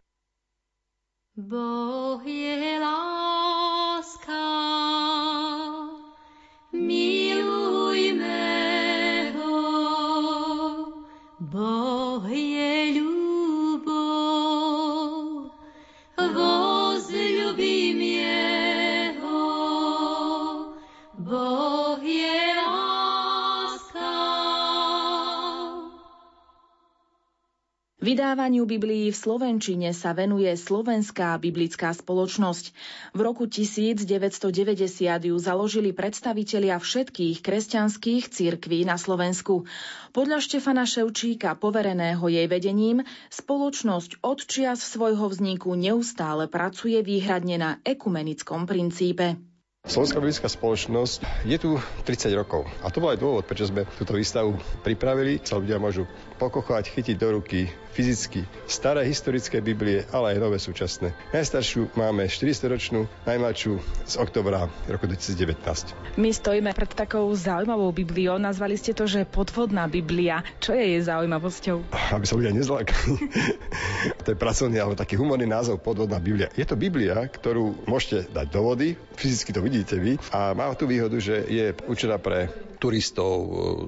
S2: Boh je láska, milujme ho. Boh
S1: Vydávaniu Biblií v Slovenčine sa venuje Slovenská biblická spoločnosť. V roku 1990 ju založili predstavitelia všetkých kresťanských cirkví na Slovensku. Podľa Štefana Ševčíka, povereného jej vedením, spoločnosť od čias svojho vzniku neustále pracuje výhradne na ekumenickom princípe.
S5: Slovenská biblická spoločnosť je tu 30 rokov. A to bol aj dôvod, prečo sme túto výstavu pripravili. Sa ľudia môžu pokochať, chytiť do ruky fyzicky staré historické Biblie, ale aj nové súčasné. Najstaršiu máme 400-ročnú, najmladšiu z oktobra roku 2019.
S1: My stojíme pred takou zaujímavou Bibliou. Nazvali ste to, že podvodná Biblia. Čo je jej zaujímavosťou?
S5: Aby sa ľudia nezlákali. to je pracovný, alebo taký humorný názov podvodná Biblia. Je to Biblia, ktorú môžete dať do vody, fyzicky to vidíte vy, a má tú výhodu, že je určená pre turistov,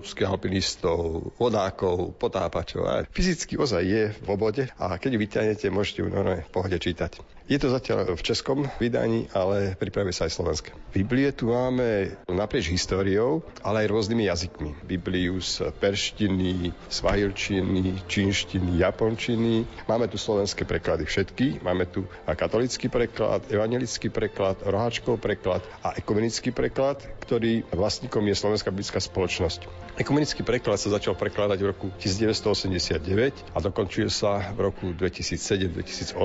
S5: skialpinistov, vodákov, potápačov. A fyzicky ozaj je v obode a keď ju vyťahnete, môžete ju normálne v pohode čítať. Je to zatiaľ v českom vydaní, ale pripravuje sa aj slovenské. Biblie tu máme naprieč históriou, ale aj rôznymi jazykmi. Bibliu z perštiny, svahilčiny, čínštiny, japončiny. Máme tu slovenské preklady všetky. Máme tu katolický preklad, evangelický preklad, roháčkov preklad a ekumenický preklad, ktorý vlastníkom je Slovenská biblická spoločnosť. Ekumenický preklad sa začal prekladať v roku 1989 a dokončuje sa v roku 2007-2008.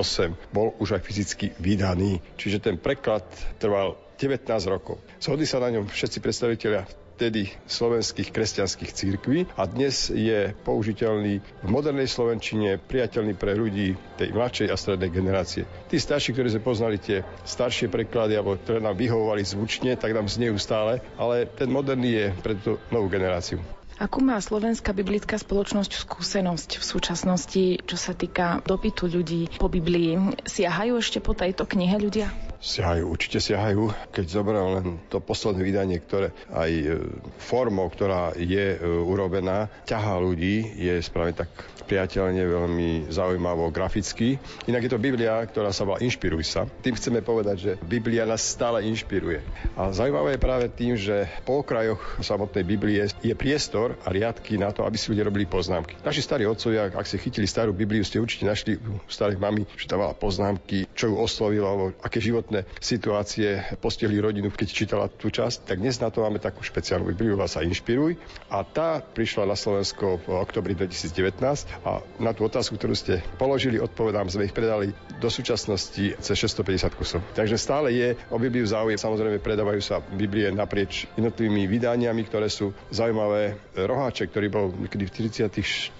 S5: Bol už aj fyzicky vydaný. Čiže ten preklad trval 19 rokov. Shodli sa na ňom všetci predstavitelia vtedy slovenských kresťanských církví a dnes je použiteľný v modernej slovenčine, priateľný pre ľudí tej mladšej a strednej generácie. Tí starší, ktorí sme poznali tie staršie preklady, alebo ktoré nám vyhovovali zvučne, tak nám znejú stále, ale ten moderný je pre tú novú generáciu.
S1: Akú má slovenská biblická spoločnosť skúsenosť v súčasnosti, čo sa týka dopytu ľudí po Biblii? Siahajú ešte po tejto knihe ľudia?
S5: Siahajú, určite siahajú. Keď zoberiem len to posledné vydanie, ktoré aj e, formou, ktorá je e, urobená, ťahá ľudí, je správne tak priateľne, veľmi zaujímavo graficky. Inak je to Biblia, ktorá sa volá Inšpiruj sa. Tým chceme povedať, že Biblia nás stále inšpiruje. A zaujímavé je práve tým, že po okrajoch samotnej Biblie je priestor a riadky na to, aby si ľudia robili poznámky. Naši starí otcovia, ak ste chytili starú Bibliu, ste určite našli u starých mami, že tam mala poznámky, čo ju oslovilo, alebo aké životné situácie postihli rodinu, keď čítala tú časť. Tak dnes na to máme takú špeciálnu Bibliu, sa Inšpiruj. A tá prišla na Slovensko v oktobri 2019 a na tú otázku, ktorú ste položili, odpovedám, sme ich predali do súčasnosti cez 650 kusov. Takže stále je o Bibliu záujem. Samozrejme, predávajú sa Biblie naprieč jednotlivými vydaniami, ktoré sú zaujímavé. Roháček, ktorý bol niekedy v 46.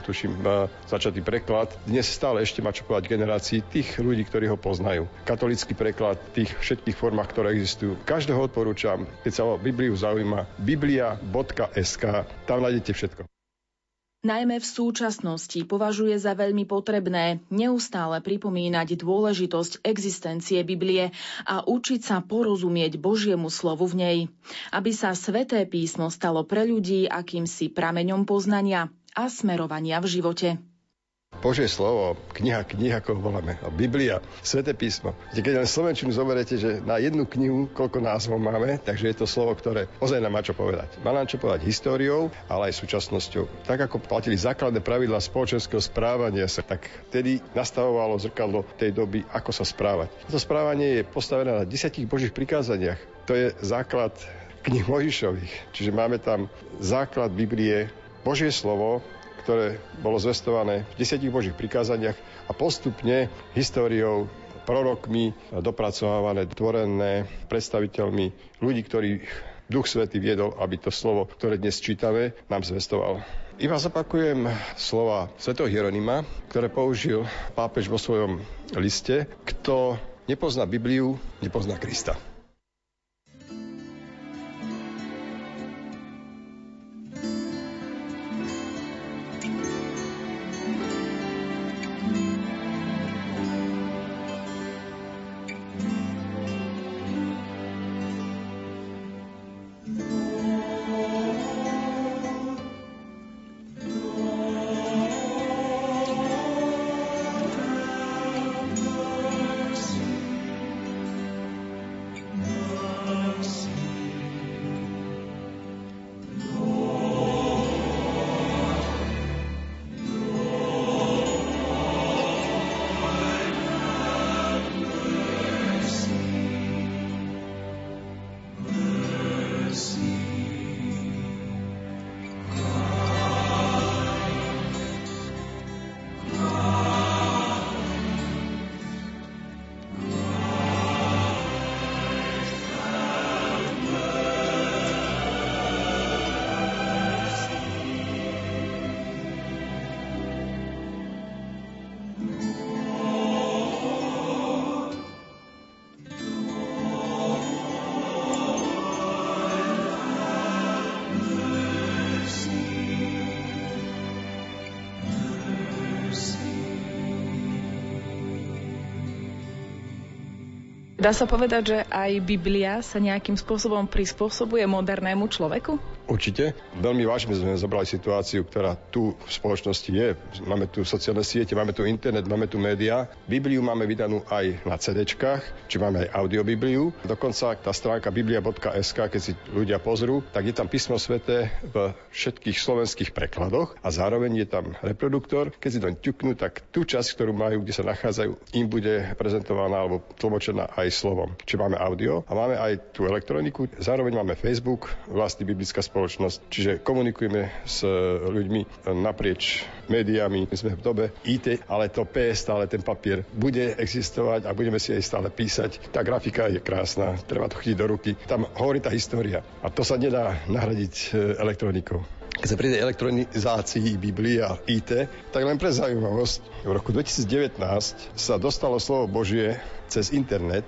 S5: tuším, začatý preklad. Dnes stále ešte má čo povedať generácii tých ľudí, ktorí ho poznajú. Katolický preklad tých všetkých formách, ktoré existujú. Každého odporúčam, keď sa o Bibliu zaujíma, biblia.sk, tam nájdete všetko.
S1: Najmä v súčasnosti považuje za veľmi potrebné neustále pripomínať dôležitosť existencie Biblie a učiť sa porozumieť Božiemu slovu v nej, aby sa sveté písmo stalo pre ľudí akýmsi prameňom poznania a smerovania v živote.
S5: Božie slovo, kniha kniha, ako ho voláme, Biblia, Sveté písmo. Keď len Slovenčinu zoberete, že na jednu knihu koľko názvov máme, takže je to slovo, ktoré ozaj nám má čo povedať. Má nám čo povedať históriou, ale aj súčasnosťou. Tak ako platili základné pravidlá spoločenského správania sa, tak vtedy nastavovalo zrkadlo tej doby, ako sa správať. To správanie je postavené na desiatich božích prikázaniach. To je základ knih Možišových. Čiže máme tam základ Biblie, Božie slovo, ktoré bolo zvestované v desiatich božích prikázaniach a postupne históriou prorokmi dopracovávané, tvorené predstaviteľmi ľudí, ktorých Duch Svety viedol, aby to slovo, ktoré dnes čítame, nám zvestoval. Iba zapakujem slova svätého Hieronima, ktoré použil pápež vo svojom liste. Kto nepozná Bibliu, nepozná Krista.
S1: Dá sa povedať, že aj Biblia sa nejakým spôsobom prispôsobuje modernému človeku?
S5: Určite. Veľmi vážne sme zobrali situáciu, ktorá tu v spoločnosti je. Máme tu sociálne siete, máme tu internet, máme tu médiá. Bibliu máme vydanú aj na CD-čkách, či máme aj audiobibliu. Dokonca tá stránka biblia.sk, keď si ľudia pozrú, tak je tam písmo sveté v všetkých slovenských prekladoch a zároveň je tam reproduktor. Keď si doň ťuknú, tak tú časť, ktorú majú, kde sa nachádzajú, im bude prezentovaná alebo tlmočená aj slovom. Čiže máme audio a máme aj tú elektroniku. Zároveň máme Facebook, vlastný biblická spoločnosť, čiže komunikujeme s ľuďmi naprieč médiami. My sme v dobe IT, ale to P, stále ten papier bude existovať a budeme si aj stále písať. Tá grafika je krásna, treba to chytiť do ruky. Tam hovorí tá história a to sa nedá nahradiť e, elektronikou. Keď sa príde elektronizácii Biblie IT, tak len pre zaujímavosť, v roku 2019 sa dostalo slovo Božie cez internet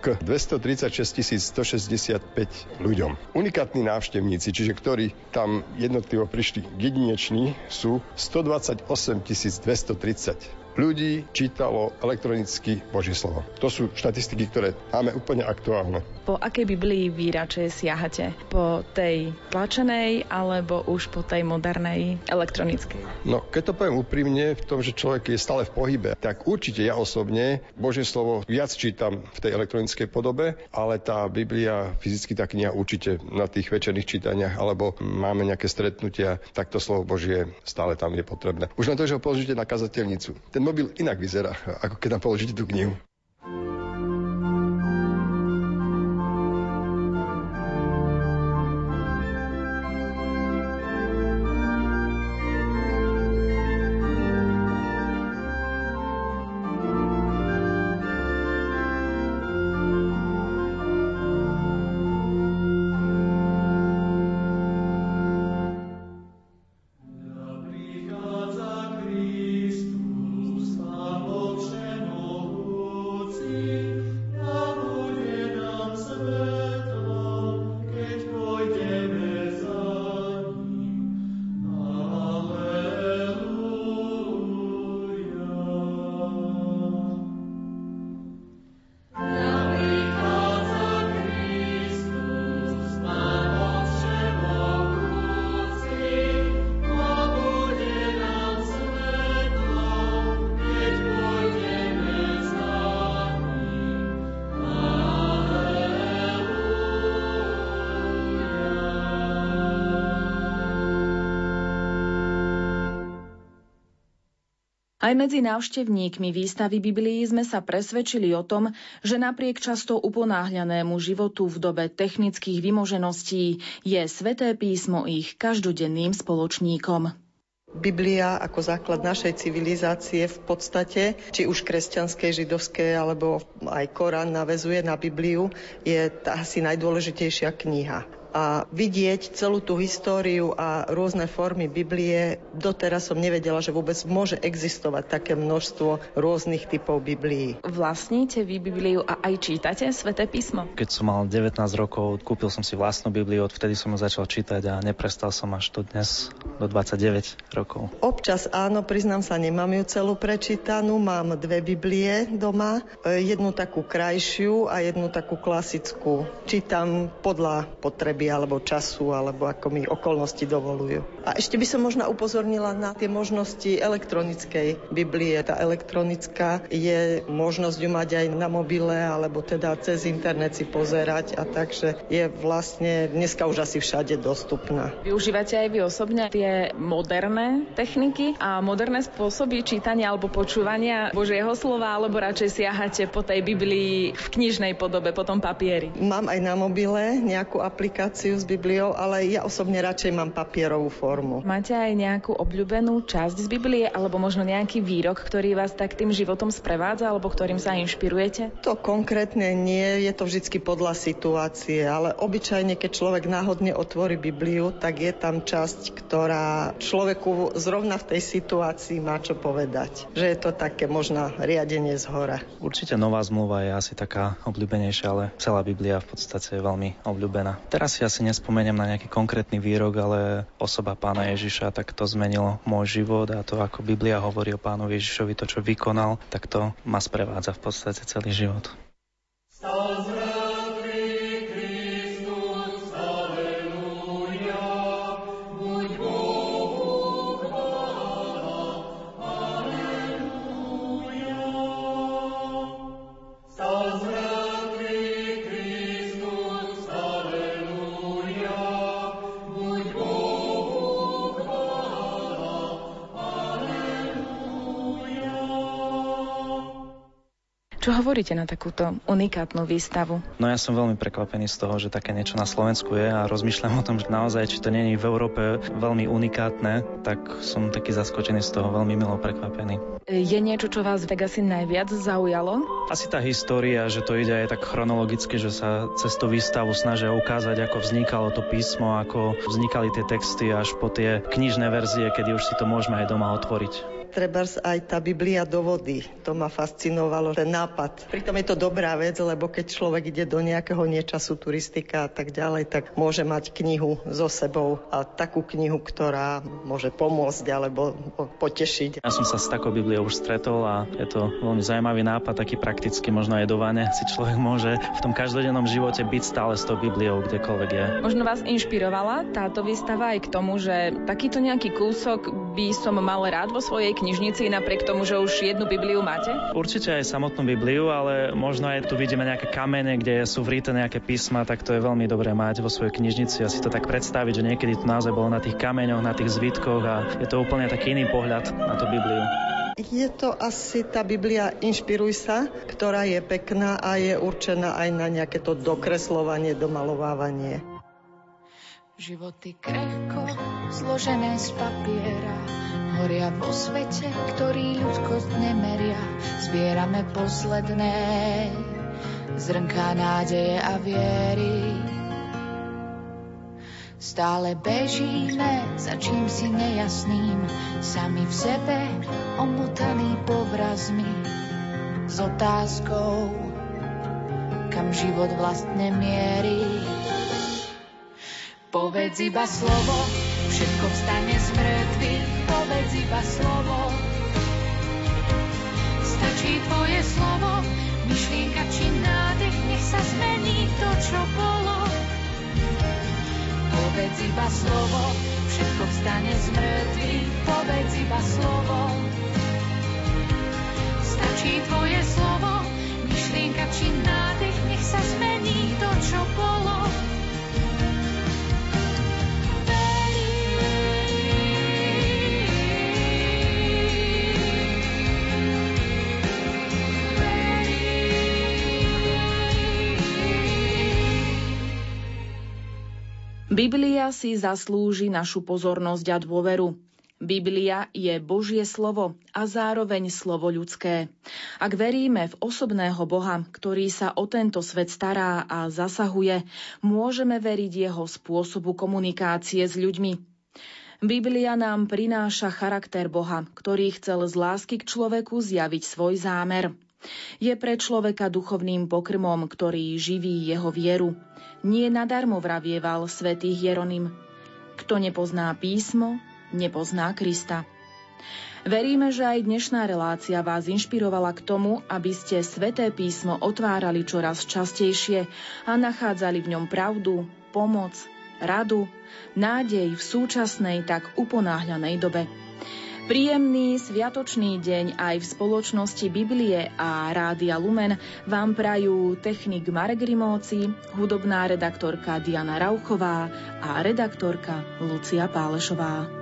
S5: k 236 165 ľuďom. Unikátni návštevníci, čiže ktorí tam jednotlivo prišli jedineční, sú 128 230 ľudí čítalo elektronicky Božie slovo. To sú štatistiky, ktoré máme úplne aktuálne.
S1: Po akej Biblii vy radšej siahate? Po tej tlačenej alebo už po tej modernej elektronickej?
S5: No, keď to poviem úprimne, v tom, že človek je stále v pohybe, tak určite ja osobne Božie slovo viac čítam v tej elektronickej podobe, ale tá Biblia, fyzicky tá kniha určite na tých večerných čítaniach alebo máme nejaké stretnutia, tak to slovo Božie stále tam je potrebné. Už len to, že ho položíte na kazateľnicu. Ten mobil inak vyzerá, ako keď tam položíte tú knihu.
S1: Aj medzi návštevníkmi výstavy Biblii sme sa presvedčili o tom, že napriek často uponáhľanému životu v dobe technických vymožeností je sveté písmo ich každodenným spoločníkom.
S6: Biblia ako základ našej civilizácie v podstate, či už kresťanskej, židovskej, alebo aj Korán navezuje na Bibliu, je asi najdôležitejšia kniha a vidieť celú tú históriu a rôzne formy Biblie. Doteraz som nevedela, že vôbec môže existovať také množstvo rôznych typov Biblií.
S1: Vlastníte vy Bibliu a aj čítate sväté písmo?
S7: Keď som mal 19 rokov, kúpil som si vlastnú Bibliu, odvtedy som ju začal čítať a neprestal som až do dnes, do 29 rokov.
S6: Občas áno, priznám sa, nemám ju celú prečítanú, mám dve Biblie doma, jednu takú krajšiu a jednu takú klasickú. Čítam podľa potreby alebo času, alebo ako mi okolnosti dovolujú. A ešte by som možno upozornila na tie možnosti elektronickej Biblie. Tá elektronická je možnosť ju mať aj na mobile, alebo teda cez internet si pozerať a takže je vlastne dneska už asi všade dostupná.
S1: Využívate aj vy osobne tie moderné techniky a moderné spôsoby čítania alebo počúvania Božieho slova, alebo radšej siahate po tej Biblii v knižnej podobe, po tom papieri?
S6: Mám aj na mobile nejakú aplikáciu aplikáciu s Bibliou, ale ja osobne radšej mám papierovú formu.
S1: Máte aj nejakú obľúbenú časť z Biblie alebo možno nejaký výrok, ktorý vás tak tým životom sprevádza alebo ktorým sa inšpirujete?
S6: To konkrétne nie, je to vždy podľa situácie, ale obyčajne, keď človek náhodne otvorí Bibliu, tak je tam časť, ktorá človeku zrovna v tej situácii má čo povedať. Že je to také možno riadenie z hora.
S7: Určite nová zmluva je asi taká obľúbenejšia, ale celá Biblia v podstate je veľmi obľúbená. Teraz si asi nespomeniem na nejaký konkrétny výrok, ale osoba pána Ježiša, tak to zmenilo môj život a to, ako Biblia hovorí o pánovi Ježišovi, to, čo vykonal, tak to ma sprevádza v podstate celý život.
S1: Čo hovoríte na takúto unikátnu výstavu?
S7: No ja som veľmi prekvapený z toho, že také niečo na Slovensku je a rozmýšľam o tom, že naozaj, či to není v Európe veľmi unikátne, tak som taký zaskočený z toho, veľmi milo prekvapený.
S1: Je niečo, čo vás tak asi najviac zaujalo?
S7: Asi tá história, že to ide aj tak chronologicky, že sa cez tú výstavu snažia ukázať, ako vznikalo to písmo, ako vznikali tie texty až po tie knižné verzie, kedy už si to môžeme aj doma otvoriť
S6: trebárs aj tá Biblia do vody. To ma fascinovalo, ten nápad. Pritom je to dobrá vec, lebo keď človek ide do nejakého niečasu, turistika a tak ďalej, tak môže mať knihu so sebou a takú knihu, ktorá môže pomôcť alebo potešiť.
S7: Ja som sa s takou Bibliou už stretol a je to veľmi zaujímavý nápad, taký prakticky, možno aj do vane si človek môže v tom každodennom živote byť stále s tou Bibliou, kdekoľvek je.
S1: Možno vás inšpirovala táto výstava aj k tomu, že takýto nejaký kúsok by som mal rád vo svojej knihe knižnici, napriek tomu, že už jednu Bibliu máte?
S7: Určite aj samotnú Bibliu, ale možno aj tu vidíme nejaké kamene, kde sú vrité nejaké písma, tak to je veľmi dobré mať vo svojej knižnici a si to tak predstaviť, že niekedy to naozaj bolo na tých kameňoch, na tých zvitkoch a je to úplne taký iný pohľad na tú Bibliu.
S6: Je to asi tá Biblia Inšpiruj sa, ktorá je pekná a je určená aj na nejaké to dokreslovanie, domalovávanie.
S2: Životy krehko, zložené z papiera, horia po svete, ktorý ľudskosť nemeria. Zbierame posledné zrnká nádeje a viery. Stále bežíme za čím si nejasným, sami v sebe omotaný povrazmi s otázkou, kam život vlastne mierí. Povedz iba slovo, všetko vstane z mŕtvych, povedz iba slovo. Stačí tvoje slovo, myšlienka či nádech, nech sa zmení to, čo bolo. Povedz iba slovo, všetko vstane z mŕtvych, povedz iba slovo. Stačí tvoje slovo, myšlienka či nádech, nech sa zmení to, čo bolo.
S1: Biblia si zaslúži našu pozornosť a dôveru. Biblia je Božie slovo a zároveň slovo ľudské. Ak veríme v osobného Boha, ktorý sa o tento svet stará a zasahuje, môžeme veriť jeho spôsobu komunikácie s ľuďmi. Biblia nám prináša charakter Boha, ktorý chcel z lásky k človeku zjaviť svoj zámer. Je pre človeka duchovným pokrmom, ktorý živí jeho vieru. Nie nadarmo vravieval svätý Jeronym. Kto nepozná písmo, nepozná Krista. Veríme, že aj dnešná relácia vás inšpirovala k tomu, aby ste sveté písmo otvárali čoraz častejšie a nachádzali v ňom pravdu, pomoc, radu, nádej v súčasnej tak uponáhľanej dobe. Príjemný sviatočný deň aj v spoločnosti Biblie a Rádia Lumen vám prajú technik Marek Rimóci, hudobná redaktorka Diana Rauchová a redaktorka Lucia Pálešová.